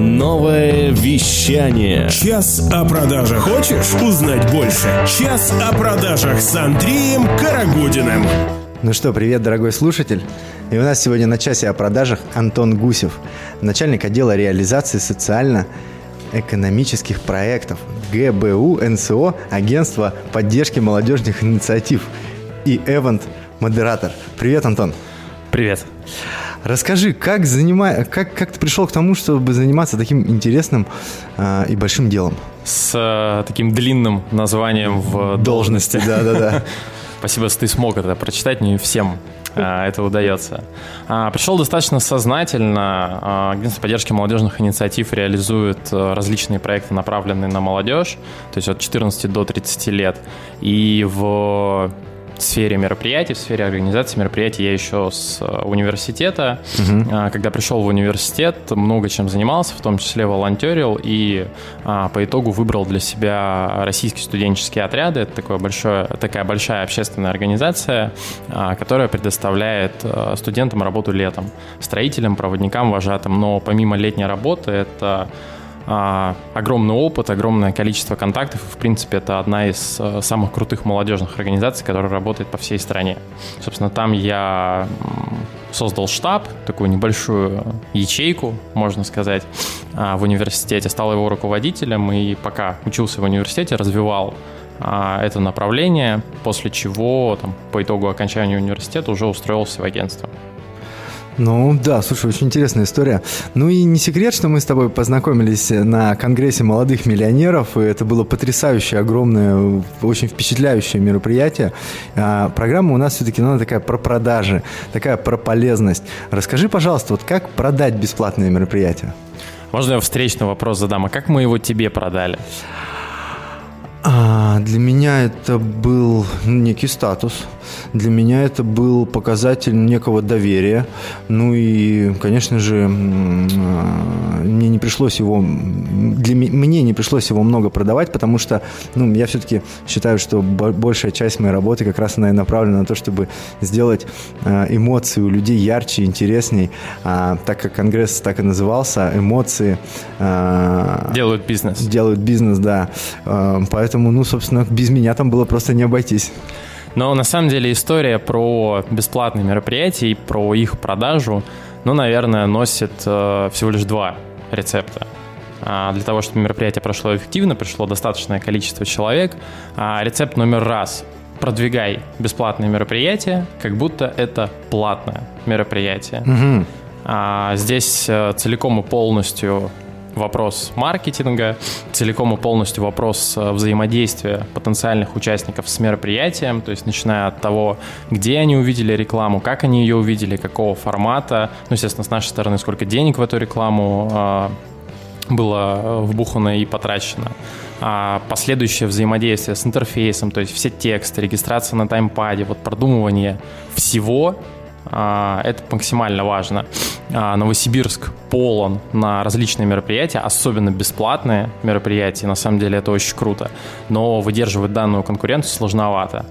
Новое вещание. Час о продажах. Хочешь узнать больше? Час о продажах с Андреем Карагудиным. Ну что, привет, дорогой слушатель. И у нас сегодня на часе о продажах Антон Гусев, начальник отдела реализации социально-экономических проектов ГБУ НСО Агентство поддержки молодежных инициатив и Эвент модератор. Привет, Антон. Привет. Расскажи, как, занима... как, как ты пришел к тому, чтобы заниматься таким интересным э, и большим делом? С э, таким длинным названием в должности. Да-да-да. Спасибо, что ты смог это прочитать, не всем э, это удается. А, пришел достаточно сознательно. А, агентство поддержки молодежных инициатив реализует э, различные проекты, направленные на молодежь, то есть от 14 до 30 лет. И в в сфере мероприятий, в сфере организации мероприятий я еще с э, университета. Угу. Когда пришел в университет, много чем занимался, в том числе волонтерил, и а, по итогу выбрал для себя российские студенческие отряды. Это такое большое, такая большая общественная организация, а, которая предоставляет э, студентам работу летом, строителям, проводникам, вожатым. Но помимо летней работы, это а, огромный опыт, огромное количество контактов. В принципе, это одна из э, самых крутых молодежных организаций, которая работает по всей стране. Собственно, там я создал штаб, такую небольшую ячейку, можно сказать, а, в университете. Стал его руководителем и пока учился в университете, развивал а, это направление, после чего там, по итогу окончания университета уже устроился в агентство. Ну да, слушай, очень интересная история. Ну и не секрет, что мы с тобой познакомились на Конгрессе молодых миллионеров, и это было потрясающее, огромное, очень впечатляющее мероприятие. А, программа у нас все-таки ну, такая про продажи, такая про полезность. Расскажи, пожалуйста, вот как продать бесплатное мероприятие? Можно я встречный вопрос задам? А как мы его тебе продали? А, для меня это был некий статус. Для меня это был показатель некого доверия. Ну и, конечно же, а, мне не пришлось его, для мне не пришлось его много продавать, потому что, ну, я все-таки считаю, что большая часть моей работы как раз она и направлена на то, чтобы сделать а, эмоции у людей ярче, интересней. А, так как конгресс так и назывался, эмоции делают бизнес. Делают бизнес, да. Поэтому, ну, собственно, без меня там было просто не обойтись. Но на самом деле история про бесплатные мероприятия и про их продажу, ну, наверное, носит э, всего лишь два рецепта. А для того, чтобы мероприятие прошло эффективно, пришло достаточное количество человек, а рецепт номер раз продвигай бесплатные мероприятия, как будто это платное мероприятие. Угу. А здесь э, целиком и полностью вопрос маркетинга, целиком и полностью вопрос э, взаимодействия потенциальных участников с мероприятием, то есть начиная от того, где они увидели рекламу, как они ее увидели, какого формата, ну, естественно, с нашей стороны, сколько денег в эту рекламу а, было вбухано и потрачено. А последующее взаимодействие с интерфейсом, то есть все тексты, регистрация на таймпаде, вот продумывание всего это максимально важно. А, Новосибирск полон на различные мероприятия, особенно бесплатные мероприятия. На самом деле это очень круто. Но выдерживать данную конкуренцию сложновато.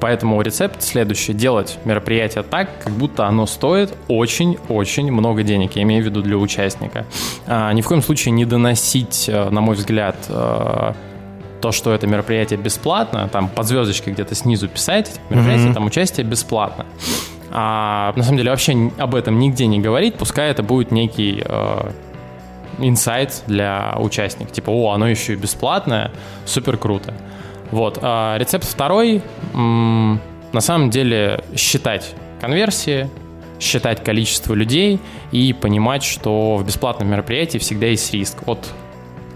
Поэтому рецепт следующий. Делать мероприятие так, как будто оно стоит очень-очень много денег. Я имею в виду для участника. А, ни в коем случае не доносить, э, на мой взгляд, э, то, что это мероприятие бесплатно, там под звездочкой где-то снизу писать, мероприятие, mm-hmm. там участие бесплатно а, на самом деле вообще об этом нигде не говорить, пускай это будет некий э, инсайт для участников. Типа, о, оно еще и бесплатное, супер круто. Вот. А рецепт второй, м- на самом деле, считать конверсии, считать количество людей и понимать, что в бесплатном мероприятии всегда есть риск. От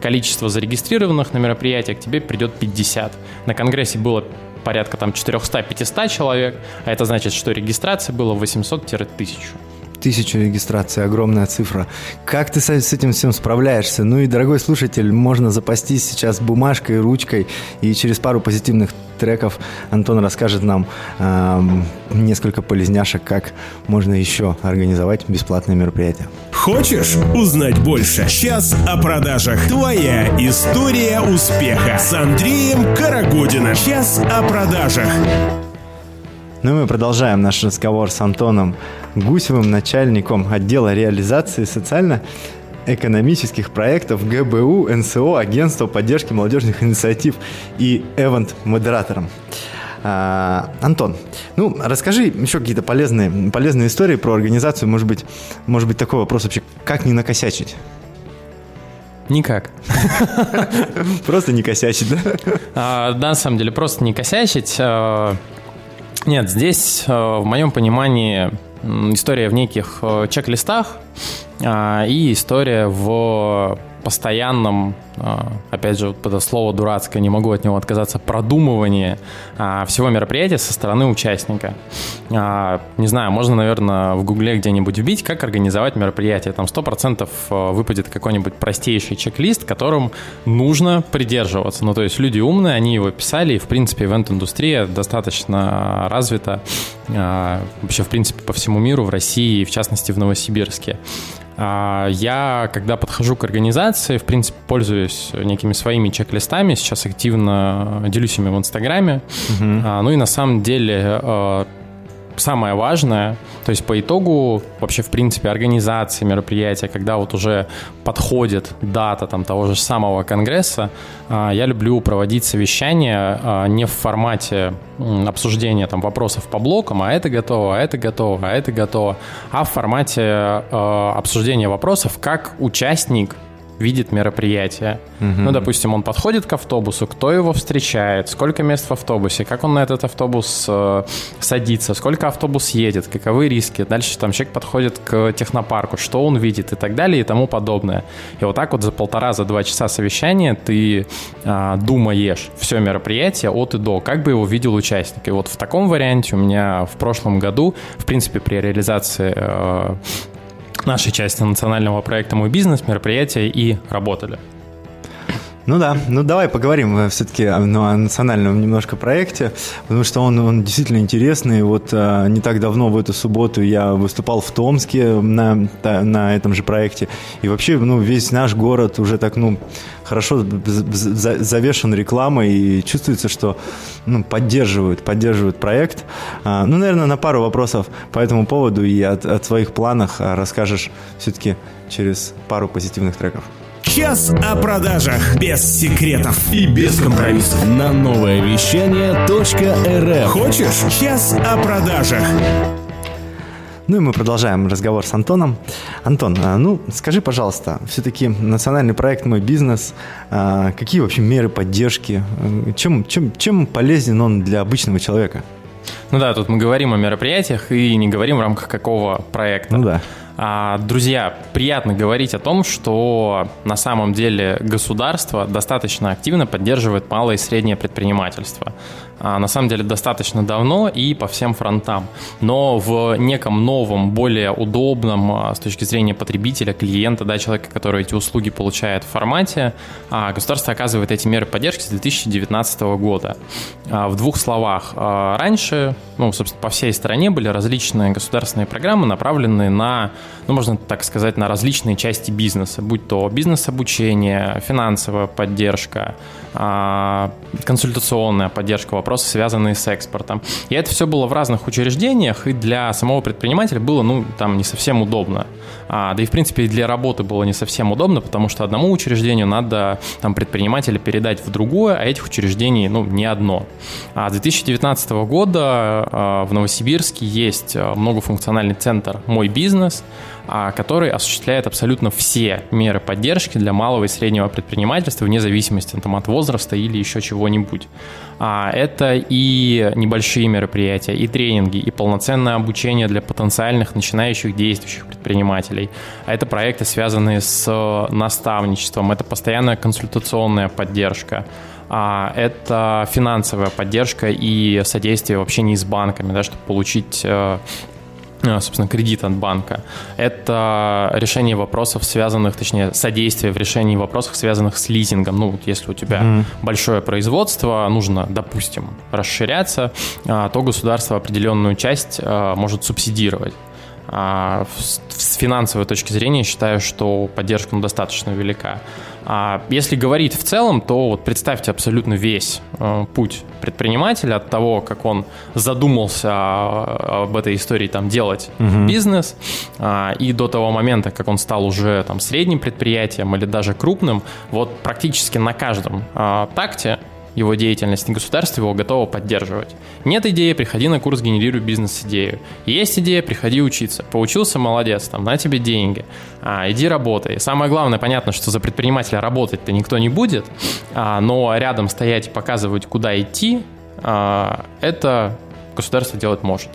количества зарегистрированных на мероприятиях к тебе придет 50. На конгрессе было порядка там 400-500 человек, а это значит, что регистрация было 800-1000 тысячу регистраций, огромная цифра. Как ты с этим всем справляешься? Ну и, дорогой слушатель, можно запастись сейчас бумажкой, ручкой, и через пару позитивных треков Антон расскажет нам э, несколько полезняшек, как можно еще организовать бесплатное мероприятие. Хочешь узнать больше? Сейчас о продажах. Твоя история успеха с Андреем Карагодиным. Сейчас о продажах. Ну и мы продолжаем наш разговор с Антоном Гусевым, начальником отдела реализации социально экономических проектов ГБУ, НСО, Агентство поддержки молодежных инициатив и эвент-модератором. А, Антон, ну, расскажи еще какие-то полезные, полезные истории про организацию. Может быть, может быть, такой вопрос вообще, как не накосячить? Никак. Просто не косячить, да? А, на самом деле, просто не косячить. А, нет, здесь, а, в моем понимании, история в неких э, чек-листах и история в постоянном, а, опять же, это слово дурацкое, не могу от него отказаться, продумывание а, всего мероприятия со стороны участника. А, не знаю, можно, наверное, в гугле где-нибудь вбить, как организовать мероприятие. Там 100% выпадет какой-нибудь простейший чек-лист, которым нужно придерживаться. Ну, то есть люди умные, они его писали, и, в принципе, ивент-индустрия достаточно развита вообще, в принципе, по всему миру, в России, в частности, в Новосибирске. А, я, когда подхожу к организации, в принципе, пользуюсь некими своими чек-листами, сейчас активно делюсь ими в Инстаграме. Угу. Ну и на самом деле а, самое важное, то есть по итогу вообще в принципе организации мероприятия, когда вот уже подходит дата там того же самого конгресса, а, я люблю проводить совещания а, не в формате обсуждения там вопросов по блокам, а это готово, а это готово, а это готово, а в формате а, обсуждения вопросов, как участник видит мероприятие. Угу. Ну, допустим, он подходит к автобусу, кто его встречает, сколько мест в автобусе, как он на этот автобус э, садится, сколько автобус едет, каковы риски. Дальше там человек подходит к технопарку, что он видит и так далее и тому подобное. И вот так вот за полтора, за два часа совещания ты э, думаешь все мероприятие от и до, как бы его видел участник. И вот в таком варианте у меня в прошлом году, в принципе, при реализации э, нашей части национального проекта «Мой бизнес» мероприятия и работали. Ну да, ну давай поговорим э, все-таки ну, о национальном немножко проекте, потому что он, он действительно интересный. Вот а, не так давно, в эту субботу, я выступал в Томске на, на этом же проекте. И вообще, ну, весь наш город уже так, ну, хорошо завешен рекламой, и чувствуется, что ну, поддерживают, поддерживают проект. А, ну, наверное, на пару вопросов по этому поводу и от, от своих планах расскажешь все-таки через пару позитивных треков. Час о продажах без секретов и без компромиссов. На новое вещание .рф. Хочешь? Час о продажах. Ну и мы продолжаем разговор с Антоном. Антон, а, ну скажи, пожалуйста, все-таки национальный проект «Мой бизнес», а, какие вообще меры поддержки, чем, чем, чем полезен он для обычного человека? Ну да, тут мы говорим о мероприятиях и не говорим в рамках какого проекта. Ну да. А, друзья, приятно говорить о том, что на самом деле государство достаточно активно поддерживает малое и среднее предпринимательство. А, на самом деле достаточно давно и по всем фронтам. Но в неком новом, более удобном а, с точки зрения потребителя, клиента, да, человека, который эти услуги получает в формате, а, государство оказывает эти меры поддержки с 2019 года. В двух словах, раньше, ну, собственно, по всей стране были различные государственные программы, направленные на, ну, можно так сказать, на различные части бизнеса, будь то бизнес-обучение, финансовая поддержка, консультационная поддержка вопросы, связанные с экспортом. И это все было в разных учреждениях, и для самого предпринимателя было, ну, там, не совсем удобно. А, да и, в принципе, и для работы было не совсем удобно, потому что одному учреждению надо там предпринимателя передать в другое, а этих учреждений, ну, не одно. А с 2019 года а, в Новосибирске есть а, многофункциональный центр «Мой бизнес», который осуществляет абсолютно все меры поддержки для малого и среднего предпринимательства вне зависимости там, от возраста или еще чего-нибудь. А, это и небольшие мероприятия, и тренинги, и полноценное обучение для потенциальных начинающих действующих предпринимателей. А это проекты, связанные с наставничеством, это постоянная консультационная поддержка а это финансовая поддержка и содействие в общении с банками, да, чтобы получить э, Э, собственно, кредит от банка. Это решение вопросов, связанных, точнее, содействие в решении вопросов, связанных с лизингом. Ну, если у тебя mm. большое производство, нужно, допустим, расширяться, э, то государство определенную часть э, может субсидировать. А, с финансовой точки зрения считаю, что поддержка ну, достаточно велика. А если говорить в целом, то вот представьте абсолютно весь э, путь предпринимателя от того, как он задумался об этой истории там делать угу. бизнес, э, и до того момента, как он стал уже там средним предприятием или даже крупным, вот практически на каждом э, такте его деятельность, государство его готово поддерживать. Нет идеи, приходи на курс «Генерируй бизнес-идею». Есть идея, приходи учиться. Поучился, молодец, там, на тебе деньги. А, иди работай. Самое главное, понятно, что за предпринимателя работать-то никто не будет, а, но рядом стоять и показывать, куда идти, а, это государство делать может.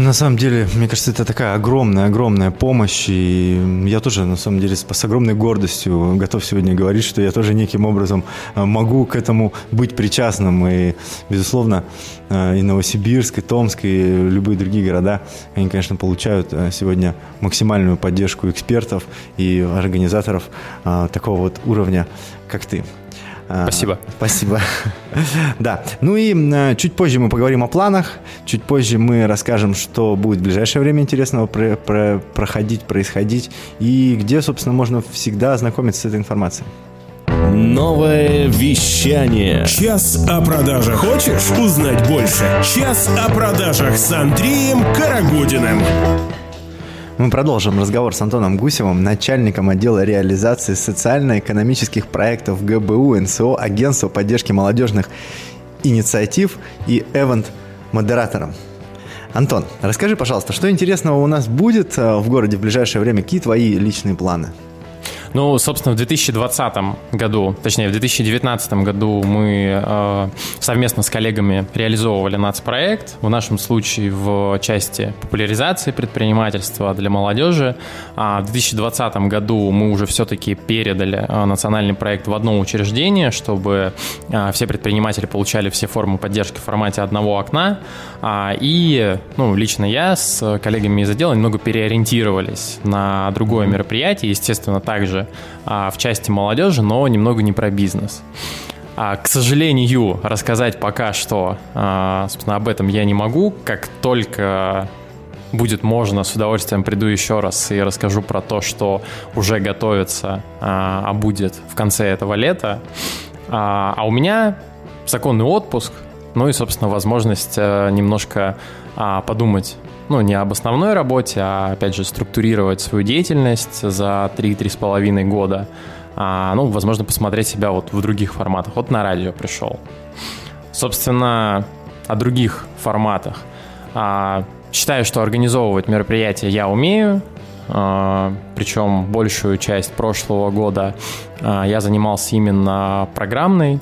На самом деле, мне кажется, это такая огромная-огромная помощь, и я тоже, на самом деле, с огромной гордостью готов сегодня говорить, что я тоже неким образом э, могу к этому быть причастным, и, безусловно, э, и Новосибирск, и Томск, и любые другие города, они, конечно, получают э, сегодня максимальную поддержку экспертов и организаторов такого вот уровня, как ты. А, спасибо. Спасибо. Да. Ну и а, чуть позже мы поговорим о планах. Чуть позже мы расскажем, что будет в ближайшее время интересного про про проходить, происходить. И где, собственно, можно всегда ознакомиться с этой информацией. Новое вещание. Час о продажах. Хочешь узнать больше? Час о продажах с Андреем Карагудиным. Мы продолжим разговор с Антоном Гусевым, начальником отдела реализации социально-экономических проектов ГБУ, НСО, Агентства поддержки молодежных инициатив и эвент-модератором. Антон, расскажи, пожалуйста, что интересного у нас будет э, в городе в ближайшее время? Какие твои личные планы? Ну, собственно, в 2020 году, точнее, в 2019 году мы э, совместно с коллегами реализовывали нацпроект. В нашем случае в части популяризации предпринимательства для молодежи. А в 2020 году мы уже все-таки передали э, национальный проект в одно учреждение, чтобы э, все предприниматели получали все формы поддержки в формате одного окна. А, и, ну, лично я с коллегами из отдела немного переориентировались на другое мероприятие. Естественно, также тоже а, в части молодежи, но немного не про бизнес. А, к сожалению, рассказать пока что, а, собственно, об этом я не могу. Как только будет можно, с удовольствием приду еще раз и расскажу про то, что уже готовится, а, а будет в конце этого лета. А, а у меня законный отпуск, ну и, собственно, возможность а, немножко а, подумать ну, не об основной работе, а, опять же, структурировать свою деятельность за 3-3,5 года. А, ну, возможно, посмотреть себя вот в других форматах. Вот на радио пришел. Собственно, о других форматах. А, считаю, что организовывать мероприятия я умею, а, причем большую часть прошлого года а, я занимался именно программной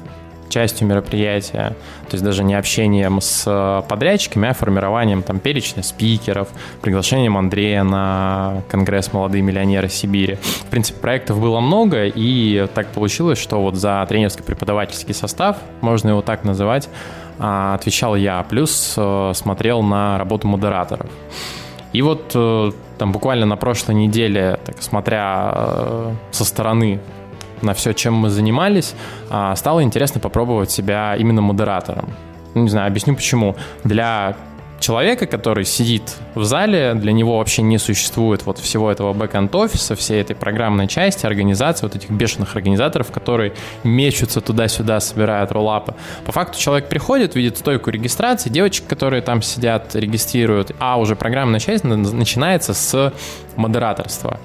частью мероприятия, то есть даже не общением с э, подрядчиками, а формированием там перечня спикеров, приглашением Андрея на Конгресс «Молодые миллионеры Сибири». В принципе, проектов было много, и так получилось, что вот за тренерский преподавательский состав, можно его так называть, а, отвечал я, плюс э, смотрел на работу модераторов. И вот э, там буквально на прошлой неделе, так смотря со стороны на все, чем мы занимались, а, стало интересно попробовать себя именно модератором. Ну, не знаю, объясню почему. Для человека, который сидит в зале, для него вообще не существует вот всего этого back-end офиса, всей этой программной части, организации, вот этих бешеных организаторов, которые мечутся туда-сюда, собирают роллапы. По факту человек приходит, видит стойку регистрации, девочек, которые там сидят, регистрируют, а уже программная часть начинается с модераторства.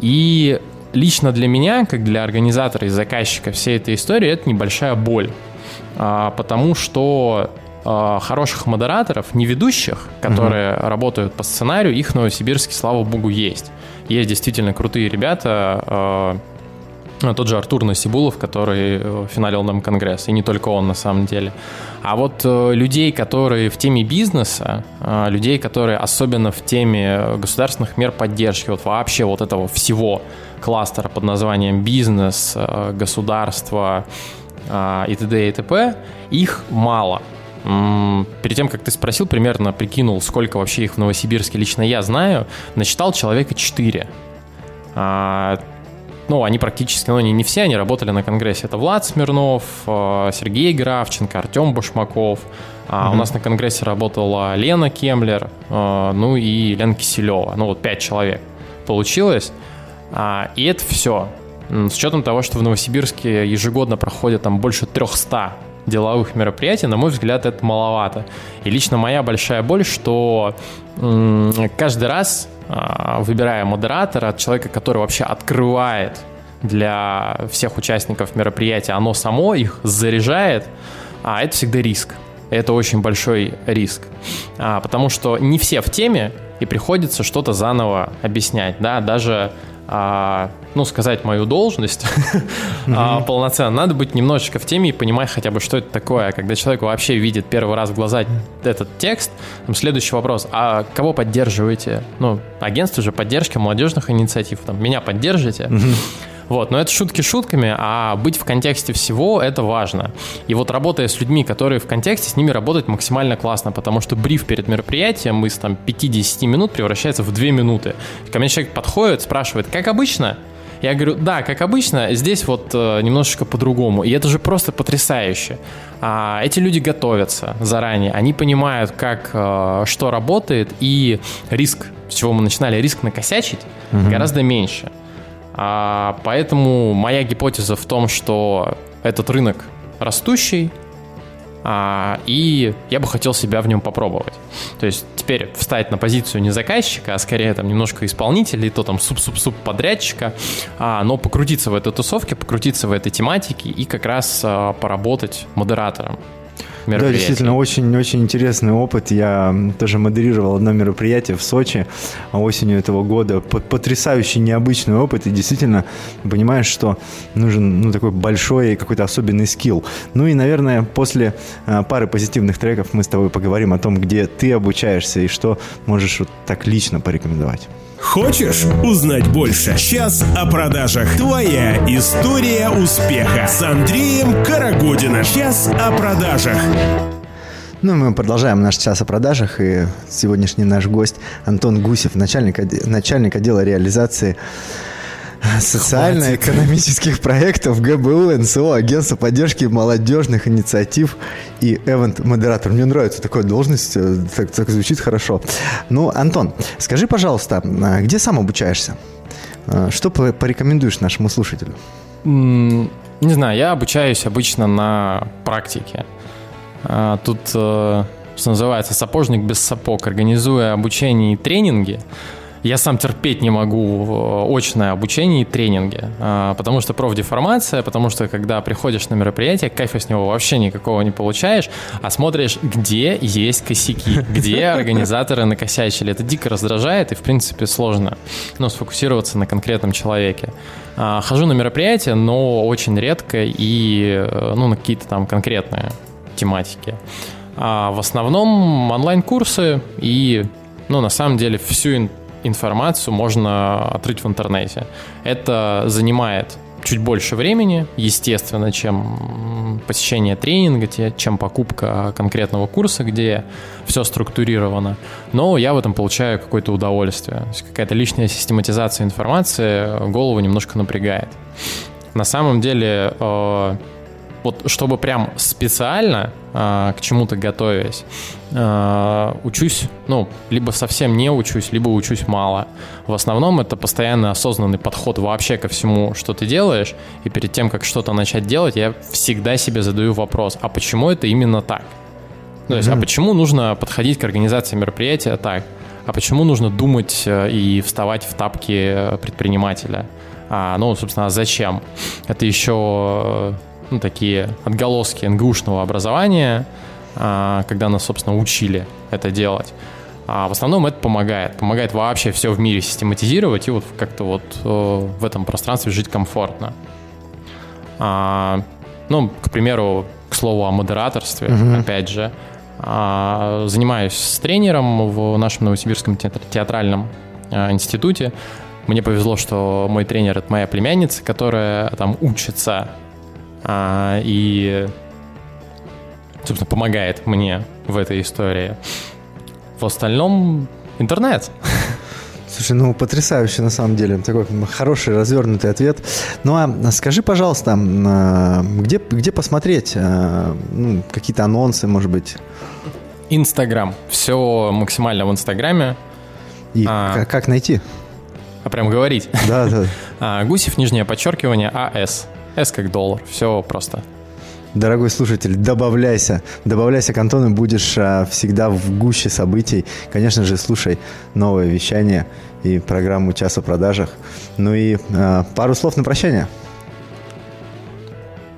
И лично для меня, как для организатора и заказчика всей этой истории, это небольшая боль. А, потому что а, хороших модераторов, не ведущих, которые угу. работают по сценарию, их в Новосибирске, слава богу, есть. Есть действительно крутые ребята, а, тот же Артур Насибулов, который э, финалил нам Конгресс, и не только он на самом деле. А вот э, людей, которые в теме бизнеса, э, людей, которые особенно в теме государственных мер поддержки, вот вообще вот этого всего кластера под названием бизнес, государство и т.д. и т.п., их мало. Перед тем, как ты спросил, примерно прикинул, сколько вообще их в Новосибирске лично я знаю, насчитал человека 4 ну, они практически, ну, они не все, они работали на конгрессе. Это Влад Смирнов, э, Сергей Гравченко, Артем Башмаков. А У нас на конгрессе работала Лена Кемлер, э, ну и Лена Киселева. Ну, вот пять человек получилось. А, и это все. С учетом того, что в Новосибирске ежегодно проходят там больше 300 деловых мероприятий, на мой взгляд, это маловато. И лично моя большая боль, что каждый раз, а, выбирая модератора, человека, который вообще открывает для всех участников мероприятия, оно само их заряжает, а это всегда риск. Это очень большой риск. А, потому что не все в теме, и приходится что-то заново объяснять. Да? Даже а, ну, сказать мою должность а, полноценно, надо быть немножечко в теме и понимать хотя бы, что это такое. Когда человек вообще видит первый раз в глаза этот текст, там следующий вопрос, а кого поддерживаете? Ну, агентство же поддержки молодежных инициатив, там, меня поддержите? Вот, но это шутки шутками, а быть в контексте всего это важно. И вот работая с людьми, которые в контексте, с ними работать максимально классно, потому что бриф перед мероприятием из там 50 минут превращается в 2 минуты. Ко мне человек подходит, спрашивает, как обычно? Я говорю, да, как обычно, здесь вот э, немножечко по-другому. И это же просто потрясающе. А, эти люди готовятся заранее, они понимают, как, э, что работает, и риск, с чего мы начинали, риск накосячить угу. гораздо меньше. А, поэтому моя гипотеза в том, что этот рынок растущий, а, и я бы хотел себя в нем попробовать. То есть теперь встать на позицию не заказчика, а скорее там немножко исполнителя, и то там суп-суп-суп подрядчика, а, но покрутиться в этой тусовке, покрутиться в этой тематике и как раз а, поработать модератором мероприятий. Да, действительно, очень-очень интересный опыт. Я тоже модерировал одно мероприятие в Сочи осенью этого года. Потрясающий, необычный опыт. И действительно понимаешь, что нужен ну, такой большой какой-то особенный скилл. Ну и, наверное, после а, пары позитивных треков мы с тобой поговорим о том, где ты обучаешься и что можешь вот так лично порекомендовать. Хочешь узнать больше? Сейчас о продажах. Твоя история успеха с Андреем Карагодиным. Сейчас о продажах. Ну, мы продолжаем наш час о продажах, и сегодняшний наш гость Антон Гусев, начальник, начальник отдела реализации социально-экономических проектов ГБУ, НСО, Агентство поддержки молодежных инициатив и эвент-модератор. Мне нравится такая должность, э, так, так звучит хорошо. Ну, Антон, скажи, пожалуйста, а где сам обучаешься? А, что порекомендуешь нашему слушателю? Не знаю, я обучаюсь обычно на практике. А, тут, э, что называется, сапожник без сапог, организуя обучение и тренинги, я сам терпеть не могу э, очное обучение и тренинги, а, потому что профдеформация, потому что когда приходишь на мероприятие, кайфа с него вообще никакого не получаешь, а смотришь, где есть косяки, где организаторы накосячили. Это дико раздражает и, в принципе, сложно ну, сфокусироваться на конкретном человеке. А, хожу на мероприятия, но очень редко и э, ну, на какие-то там конкретные тематики. А в основном онлайн-курсы и, ну, на самом деле, всю информацию можно отрыть в интернете. Это занимает чуть больше времени, естественно, чем посещение тренинга, чем покупка конкретного курса, где все структурировано. Но я в этом получаю какое-то удовольствие. То есть какая-то лишняя систематизация информации голову немножко напрягает. На самом деле э, вот чтобы прям специально э, к чему-то готовясь, э, учусь, ну, либо совсем не учусь, либо учусь мало. В основном это постоянно осознанный подход вообще ко всему, что ты делаешь, и перед тем, как что-то начать делать, я всегда себе задаю вопрос, а почему это именно так? То есть, mm-hmm. а почему нужно подходить к организации мероприятия так? А почему нужно думать э, и вставать в тапки предпринимателя? А, ну, собственно, а зачем? Это еще ну, такие отголоски НГУшного образования, а, когда нас, собственно, учили это делать. А в основном это помогает. Помогает вообще все в мире систематизировать и вот как-то вот э, в этом пространстве жить комфортно. А, ну, к примеру, к слову о модераторстве, угу. опять же, а, занимаюсь с тренером в нашем Новосибирском театральном а, институте. Мне повезло, что мой тренер — это моя племянница, которая там учится а, и, собственно, помогает мне в этой истории. В остальном интернет. Слушай, ну потрясающе на самом деле. Такой хороший развернутый ответ. Ну а скажи, пожалуйста, а, где, где посмотреть а, ну, какие-то анонсы, может быть? Инстаграм. Все максимально в Инстаграме. И а, как, как найти? А прям говорить? Да, да. А, Гусев, нижнее подчеркивание, АС. С как доллар. Все просто. Дорогой слушатель, добавляйся. Добавляйся к Антону, будешь а, всегда в гуще событий. Конечно же, слушай новое вещание и программу «Час о продажах». Ну и а, пару слов на прощание.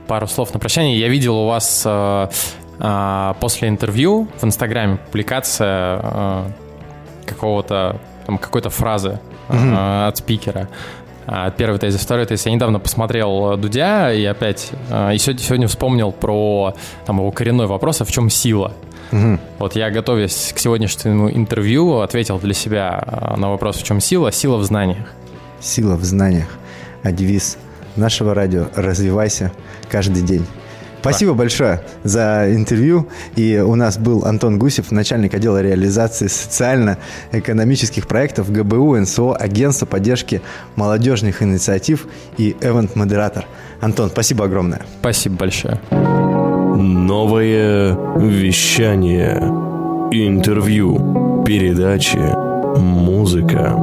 Пару слов на прощание. Я видел у вас а, а, после интервью в Инстаграме публикация а, какого-то там какой-то фразы mm-hmm. от спикера. А, первый тезис, второй тезис. Я недавно посмотрел э, Дудя и опять, э, и сегодня, вспомнил про там, его коренной вопрос, а в чем сила? Угу. Вот я, готовясь к сегодняшнему интервью, ответил для себя э, на вопрос, в чем сила? Сила в знаниях. Сила в знаниях. А девиз нашего радио «Развивайся каждый день». Спасибо большое за интервью. И у нас был Антон Гусев, начальник отдела реализации социально-экономических проектов ГБУ, НСО, Агентство поддержки молодежных инициатив и эвент-модератор. Антон, спасибо огромное. Спасибо большое. Новое вещание. Интервью. Передачи. Музыка